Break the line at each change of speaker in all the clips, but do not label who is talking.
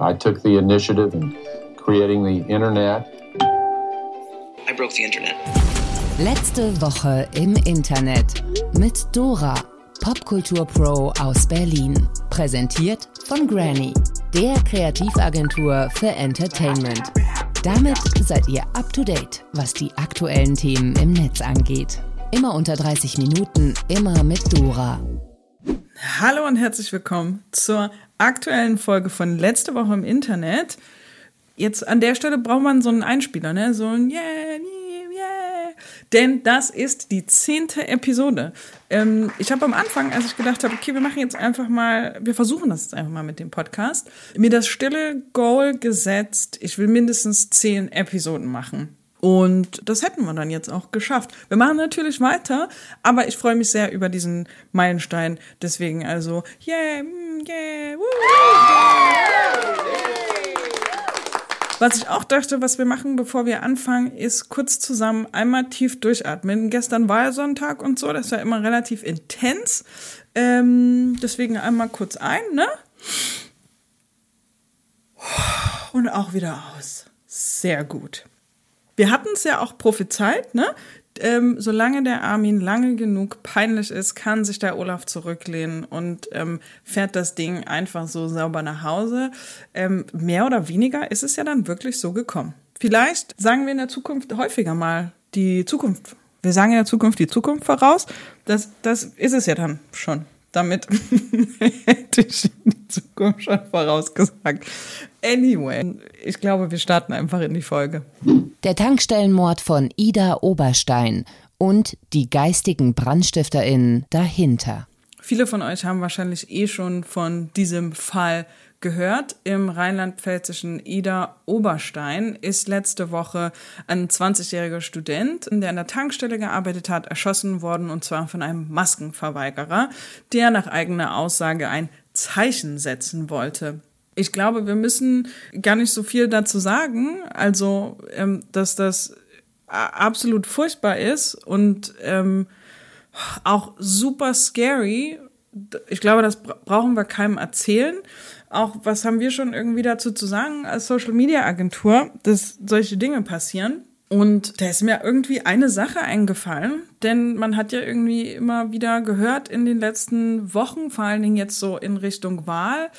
I took the initiative in creating the internet.
I broke the internet.
Letzte Woche im Internet mit Dora, Popkultur-Pro aus Berlin. Präsentiert von Granny, der Kreativagentur für Entertainment. Damit seid ihr up to date, was die aktuellen Themen im Netz angeht. Immer unter 30 Minuten, immer mit Dora.
Hallo und herzlich willkommen zur aktuellen Folge von letzte Woche im Internet. Jetzt an der Stelle braucht man so einen Einspieler, ne? So ein Yeah, yeah, yeah. Denn das ist die zehnte Episode. Ähm, ich habe am Anfang, als ich gedacht habe, okay, wir machen jetzt einfach mal, wir versuchen das jetzt einfach mal mit dem Podcast, mir das stille Goal gesetzt, ich will mindestens zehn Episoden machen. Und das hätten wir dann jetzt auch geschafft. Wir machen natürlich weiter, aber ich freue mich sehr über diesen Meilenstein. Deswegen also, yeah, mm, yeah, woo, Was ich auch dachte, was wir machen, bevor wir anfangen, ist kurz zusammen einmal tief durchatmen. Gestern war ja Sonntag und so, das war immer relativ intens. Ähm, deswegen einmal kurz ein, ne? Und auch wieder aus. Sehr gut. Wir hatten es ja auch prophezeit, ne? Ähm, solange der Armin lange genug peinlich ist, kann sich der Olaf zurücklehnen und ähm, fährt das Ding einfach so sauber nach Hause. Ähm, mehr oder weniger ist es ja dann wirklich so gekommen. Vielleicht sagen wir in der Zukunft häufiger mal die Zukunft. Wir sagen in der Zukunft die Zukunft voraus. Das, das ist es ja dann schon. Damit hätte ich die Zukunft schon vorausgesagt. Anyway, ich glaube, wir starten einfach in die Folge.
Der Tankstellenmord von Ida Oberstein und die geistigen BrandstifterInnen dahinter.
Viele von euch haben wahrscheinlich eh schon von diesem Fall gehört. Im rheinland-pfälzischen Ida Oberstein ist letzte Woche ein 20-jähriger Student, der an der Tankstelle gearbeitet hat, erschossen worden und zwar von einem Maskenverweigerer, der nach eigener Aussage ein Zeichen setzen wollte. Ich glaube, wir müssen gar nicht so viel dazu sagen, also ähm, dass das absolut furchtbar ist und ähm, auch super scary. Ich glaube, das brauchen wir keinem erzählen auch was haben wir schon irgendwie dazu zu sagen als Social Media Agentur, dass solche Dinge passieren. Und da ist mir irgendwie eine Sache eingefallen, denn man hat ja irgendwie immer wieder gehört in den letzten Wochen, vor allen Dingen jetzt so in Richtung Wahl,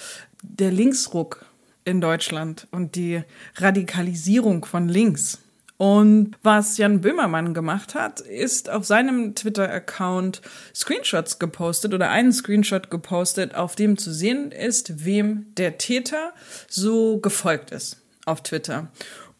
der Linksruck in Deutschland und die Radikalisierung von links. Und was Jan Böhmermann gemacht hat, ist auf seinem Twitter-Account Screenshots gepostet oder einen Screenshot gepostet, auf dem zu sehen ist, wem der Täter so gefolgt ist auf Twitter.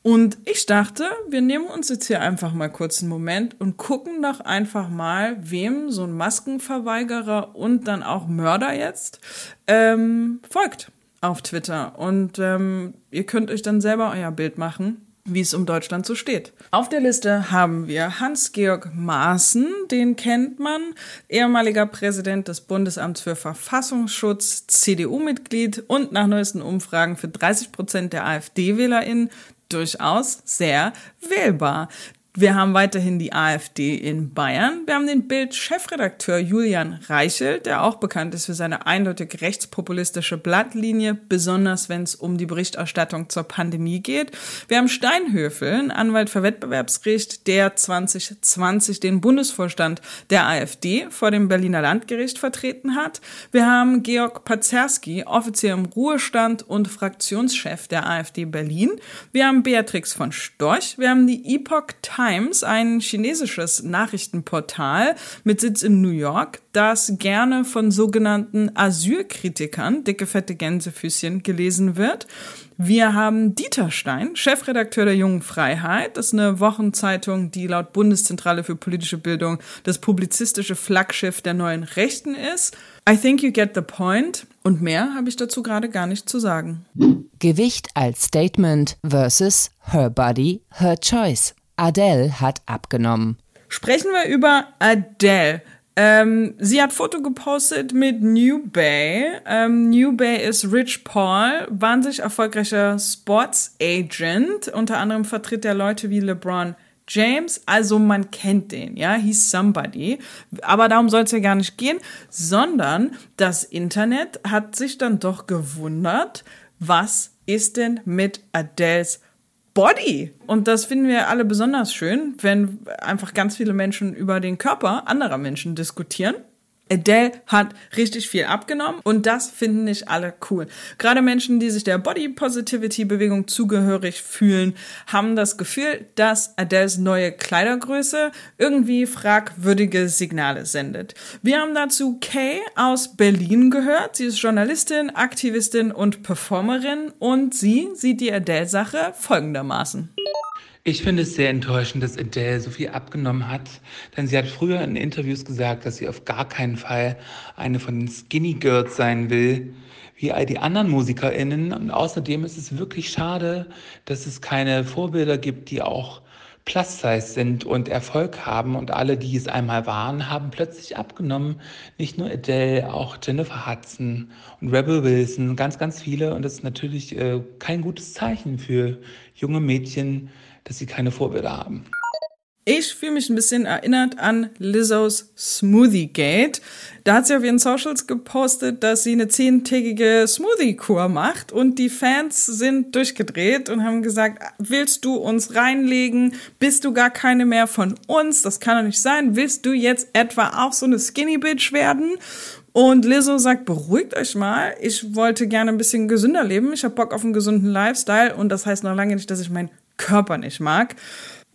Und ich dachte, wir nehmen uns jetzt hier einfach mal kurz einen Moment und gucken doch einfach mal, wem so ein Maskenverweigerer und dann auch Mörder jetzt ähm, folgt auf Twitter. Und ähm, ihr könnt euch dann selber euer Bild machen wie es um Deutschland so steht. Auf der Liste haben wir Hans-Georg Maaßen, den kennt man, ehemaliger Präsident des Bundesamts für Verfassungsschutz, CDU-Mitglied und nach neuesten Umfragen für 30 Prozent der AfD-WählerInnen durchaus sehr wählbar. Wir haben weiterhin die AfD in Bayern. Wir haben den Bild-Chefredakteur Julian Reichelt, der auch bekannt ist für seine eindeutig rechtspopulistische Blattlinie, besonders wenn es um die Berichterstattung zur Pandemie geht. Wir haben Steinhöfel, ein Anwalt für Wettbewerbsrecht, der 2020 den Bundesvorstand der AfD vor dem Berliner Landgericht vertreten hat. Wir haben Georg Pazerski, Offizier im Ruhestand und Fraktionschef der AfD Berlin. Wir haben Beatrix von Storch. Wir haben die Epoch Times ein chinesisches Nachrichtenportal mit Sitz in New York, das gerne von sogenannten Asylkritikern, dicke fette Gänsefüßchen, gelesen wird. Wir haben Dieter Stein, Chefredakteur der Jungen Freiheit. Das ist eine Wochenzeitung, die laut Bundeszentrale für politische Bildung das publizistische Flaggschiff der neuen Rechten ist. I think you get the point. Und mehr habe ich dazu gerade gar nicht zu sagen.
Gewicht als Statement versus Her Body, Her Choice. Adele hat abgenommen.
Sprechen wir über Adele. Ähm, sie hat Foto gepostet mit New Bay. Ähm, New Bay ist Rich Paul, wahnsinnig erfolgreicher Sports Agent. Unter anderem vertritt er Leute wie LeBron James, also man kennt den, ja, he's somebody. Aber darum soll es ja gar nicht gehen, sondern das Internet hat sich dann doch gewundert, was ist denn mit Adeles Body. Und das finden wir alle besonders schön, wenn einfach ganz viele Menschen über den Körper anderer Menschen diskutieren. Adele hat richtig viel abgenommen und das finden nicht alle cool. Gerade Menschen, die sich der Body Positivity Bewegung zugehörig fühlen, haben das Gefühl, dass Adeles neue Kleidergröße irgendwie fragwürdige Signale sendet. Wir haben dazu Kay aus Berlin gehört. Sie ist Journalistin, Aktivistin und Performerin und sie sieht die Adele-Sache folgendermaßen.
Ich finde es sehr enttäuschend, dass Adele so viel abgenommen hat, denn sie hat früher in Interviews gesagt, dass sie auf gar keinen Fall eine von den Skinny Girls sein will, wie all die anderen MusikerInnen. Und außerdem ist es wirklich schade, dass es keine Vorbilder gibt, die auch Plus-Size sind und Erfolg haben und alle, die es einmal waren, haben plötzlich abgenommen. Nicht nur Adele, auch Jennifer Hudson und Rebel Wilson, ganz, ganz viele. Und das ist natürlich äh, kein gutes Zeichen für junge Mädchen, dass sie keine Vorbilder haben.
Ich fühle mich ein bisschen erinnert an Lizzos Smoothie Gate. Da hat sie auf ihren Socials gepostet, dass sie eine zehntägige Smoothie-Kur macht und die Fans sind durchgedreht und haben gesagt, willst du uns reinlegen? Bist du gar keine mehr von uns? Das kann doch nicht sein. Willst du jetzt etwa auch so eine Skinny Bitch werden? Und Lizzo sagt, beruhigt euch mal. Ich wollte gerne ein bisschen gesünder leben. Ich habe Bock auf einen gesunden Lifestyle und das heißt noch lange nicht, dass ich mein Körper nicht mag.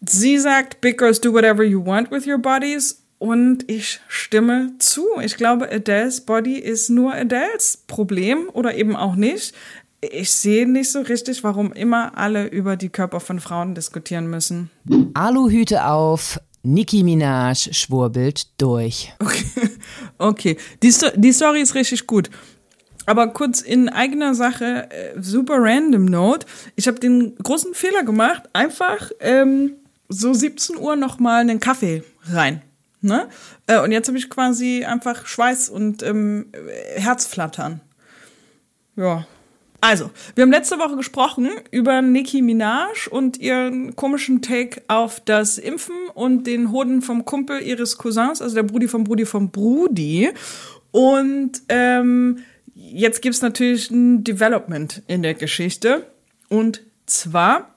Sie sagt, Big Girls do whatever you want with your bodies. Und ich stimme zu. Ich glaube, Adele's Body ist nur Adele's Problem oder eben auch nicht. Ich sehe nicht so richtig, warum immer alle über die Körper von Frauen diskutieren müssen.
Aluhüte auf, Nicki Minaj schwurbelt durch.
Okay, okay. Die, die Story ist richtig gut. Aber kurz in eigener Sache, äh, super random Note. Ich habe den großen Fehler gemacht, einfach ähm, so 17 Uhr nochmal einen Kaffee rein. Ne? Äh, und jetzt habe ich quasi einfach Schweiß und ähm, Herzflattern. Ja. Also, wir haben letzte Woche gesprochen über Nicki Minaj und ihren komischen Take auf das Impfen und den Hoden vom Kumpel ihres Cousins, also der Brudi vom Brudi vom Brudi. Und ähm, jetzt gibt es natürlich ein Development in der Geschichte. Und zwar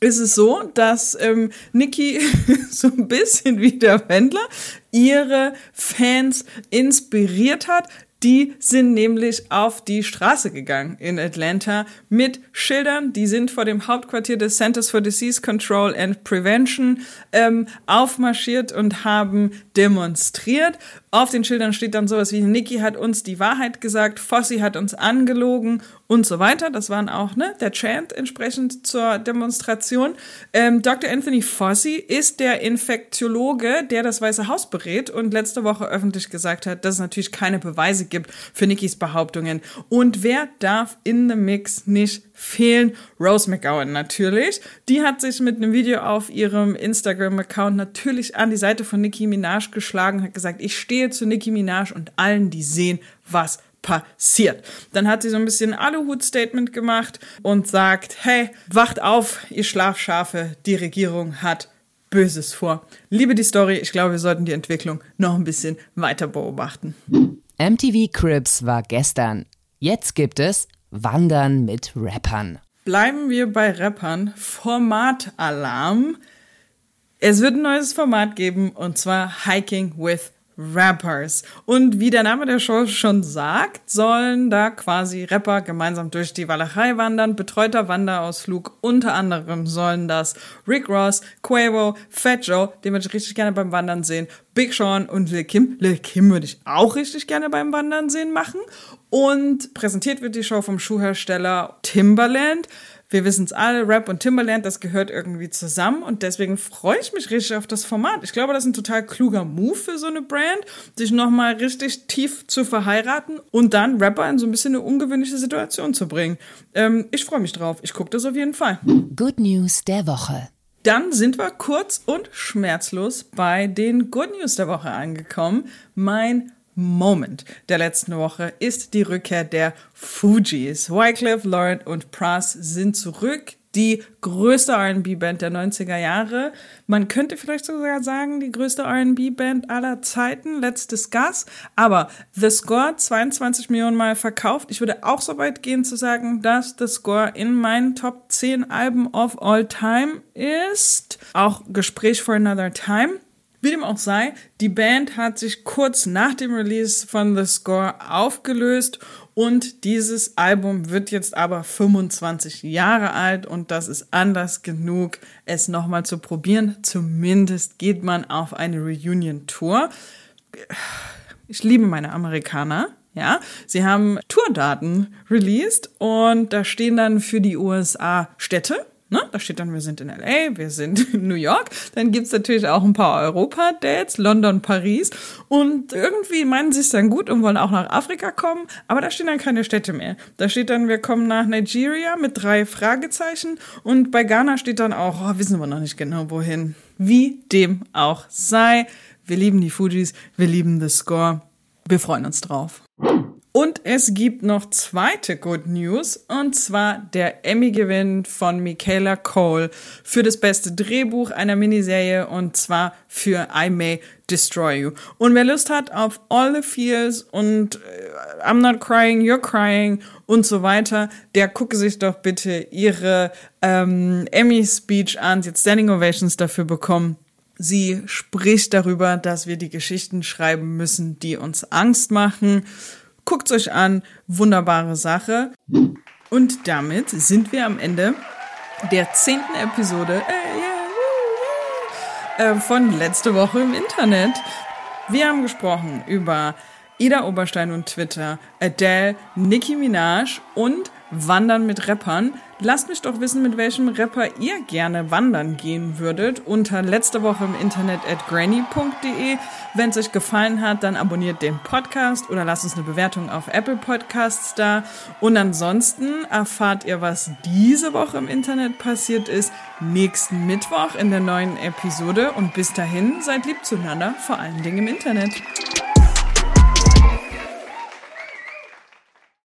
ist es so, dass ähm, Nikki so ein bisschen wie der Wendler ihre Fans inspiriert hat, die sind nämlich auf die Straße gegangen in Atlanta mit Schildern. Die sind vor dem Hauptquartier des Centers for Disease Control and Prevention ähm, aufmarschiert und haben demonstriert. Auf den Schildern steht dann sowas wie, Nikki hat uns die Wahrheit gesagt, Fossi hat uns angelogen und so weiter. Das waren auch ne, der Chant entsprechend zur Demonstration. Ähm, Dr. Anthony Fossi ist der Infektiologe, der das Weiße Haus berät und letzte Woche öffentlich gesagt hat, dass es natürlich keine Beweise gibt für Nikkis Behauptungen. Und wer darf in the Mix nicht fehlen? Rose McGowan natürlich. Die hat sich mit einem Video auf ihrem Instagram-Account natürlich an die Seite von Nicki Minaj geschlagen, hat gesagt, ich stehe zu Nicki Minaj und allen, die sehen, was passiert. Dann hat sie so ein bisschen Aluhut-Statement gemacht und sagt, hey, wacht auf, ihr Schlafschafe, die Regierung hat Böses vor. Liebe die Story, ich glaube, wir sollten die Entwicklung noch ein bisschen weiter beobachten.
MTV Cribs war gestern. Jetzt gibt es Wandern mit Rappern.
Bleiben wir bei Rappern. Formatalarm. Es wird ein neues Format geben und zwar Hiking with Rappers. Und wie der Name der Show schon sagt, sollen da quasi Rapper gemeinsam durch die Walachei wandern. Betreuter Wanderausflug. Unter anderem sollen das Rick Ross, Quavo, Fat Joe, den würde ich richtig gerne beim Wandern sehen, Big Sean und Lil Kim. Lil Kim würde ich auch richtig gerne beim Wandern sehen machen. Und präsentiert wird die Show vom Schuhhersteller Timberland wir wissen es alle, Rap und Timberland, das gehört irgendwie zusammen und deswegen freue ich mich richtig auf das Format. Ich glaube, das ist ein total kluger Move für so eine Brand, sich nochmal richtig tief zu verheiraten und dann Rapper in so ein bisschen eine ungewöhnliche Situation zu bringen. Ähm, ich freue mich drauf. Ich gucke das auf jeden Fall.
Good News der Woche.
Dann sind wir kurz und schmerzlos bei den Good News der Woche angekommen. Mein Moment der letzten Woche ist die Rückkehr der Fujis. Wycliffe, Lauren und Pras sind zurück. die größte R&B-Band der 90er Jahre. Man könnte vielleicht sogar sagen, die größte R&B-Band aller Zeiten. Let's discuss. Aber The Score 22 Millionen Mal verkauft. Ich würde auch so weit gehen zu sagen, dass The Score in meinen Top 10 Alben of all time ist. Auch Gespräch for Another Time. Wie dem auch sei, die Band hat sich kurz nach dem Release von The Score aufgelöst und dieses Album wird jetzt aber 25 Jahre alt und das ist Anlass genug, es nochmal zu probieren. Zumindest geht man auf eine Reunion-Tour. Ich liebe meine Amerikaner. Ja, sie haben Tourdaten released und da stehen dann für die USA Städte Ne? Da steht dann, wir sind in LA, wir sind in New York. Dann gibt's natürlich auch ein paar Europa-Dates, London, Paris. Und irgendwie meinen sie es dann gut und wollen auch nach Afrika kommen. Aber da stehen dann keine Städte mehr. Da steht dann, wir kommen nach Nigeria mit drei Fragezeichen. Und bei Ghana steht dann auch, oh, wissen wir noch nicht genau wohin. Wie dem auch sei. Wir lieben die Fujis, wir lieben The Score. Wir freuen uns drauf. Und es gibt noch zweite Good News, und zwar der Emmy-Gewinn von Michaela Cole für das beste Drehbuch einer Miniserie, und zwar für I May Destroy You. Und wer Lust hat auf All the Fears und äh, I'm Not Crying, You're Crying und so weiter, der gucke sich doch bitte ihre ähm, Emmy-Speech an. Sie hat Standing Ovations dafür bekommen. Sie spricht darüber, dass wir die Geschichten schreiben müssen, die uns Angst machen Guckt euch an, wunderbare Sache. Und damit sind wir am Ende der zehnten Episode äh, äh, von letzte Woche im Internet. Wir haben gesprochen über Ida Oberstein und Twitter, Adele, Nicki Minaj und Wandern mit Rappern. Lasst mich doch wissen, mit welchem Rapper ihr gerne wandern gehen würdet. Unter letzte Woche im Internet at granny.de. Wenn es euch gefallen hat, dann abonniert den Podcast oder lasst uns eine Bewertung auf Apple Podcasts da. Und ansonsten erfahrt ihr, was diese Woche im Internet passiert ist, nächsten Mittwoch in der neuen Episode. Und bis dahin seid lieb zueinander, vor allen Dingen im Internet.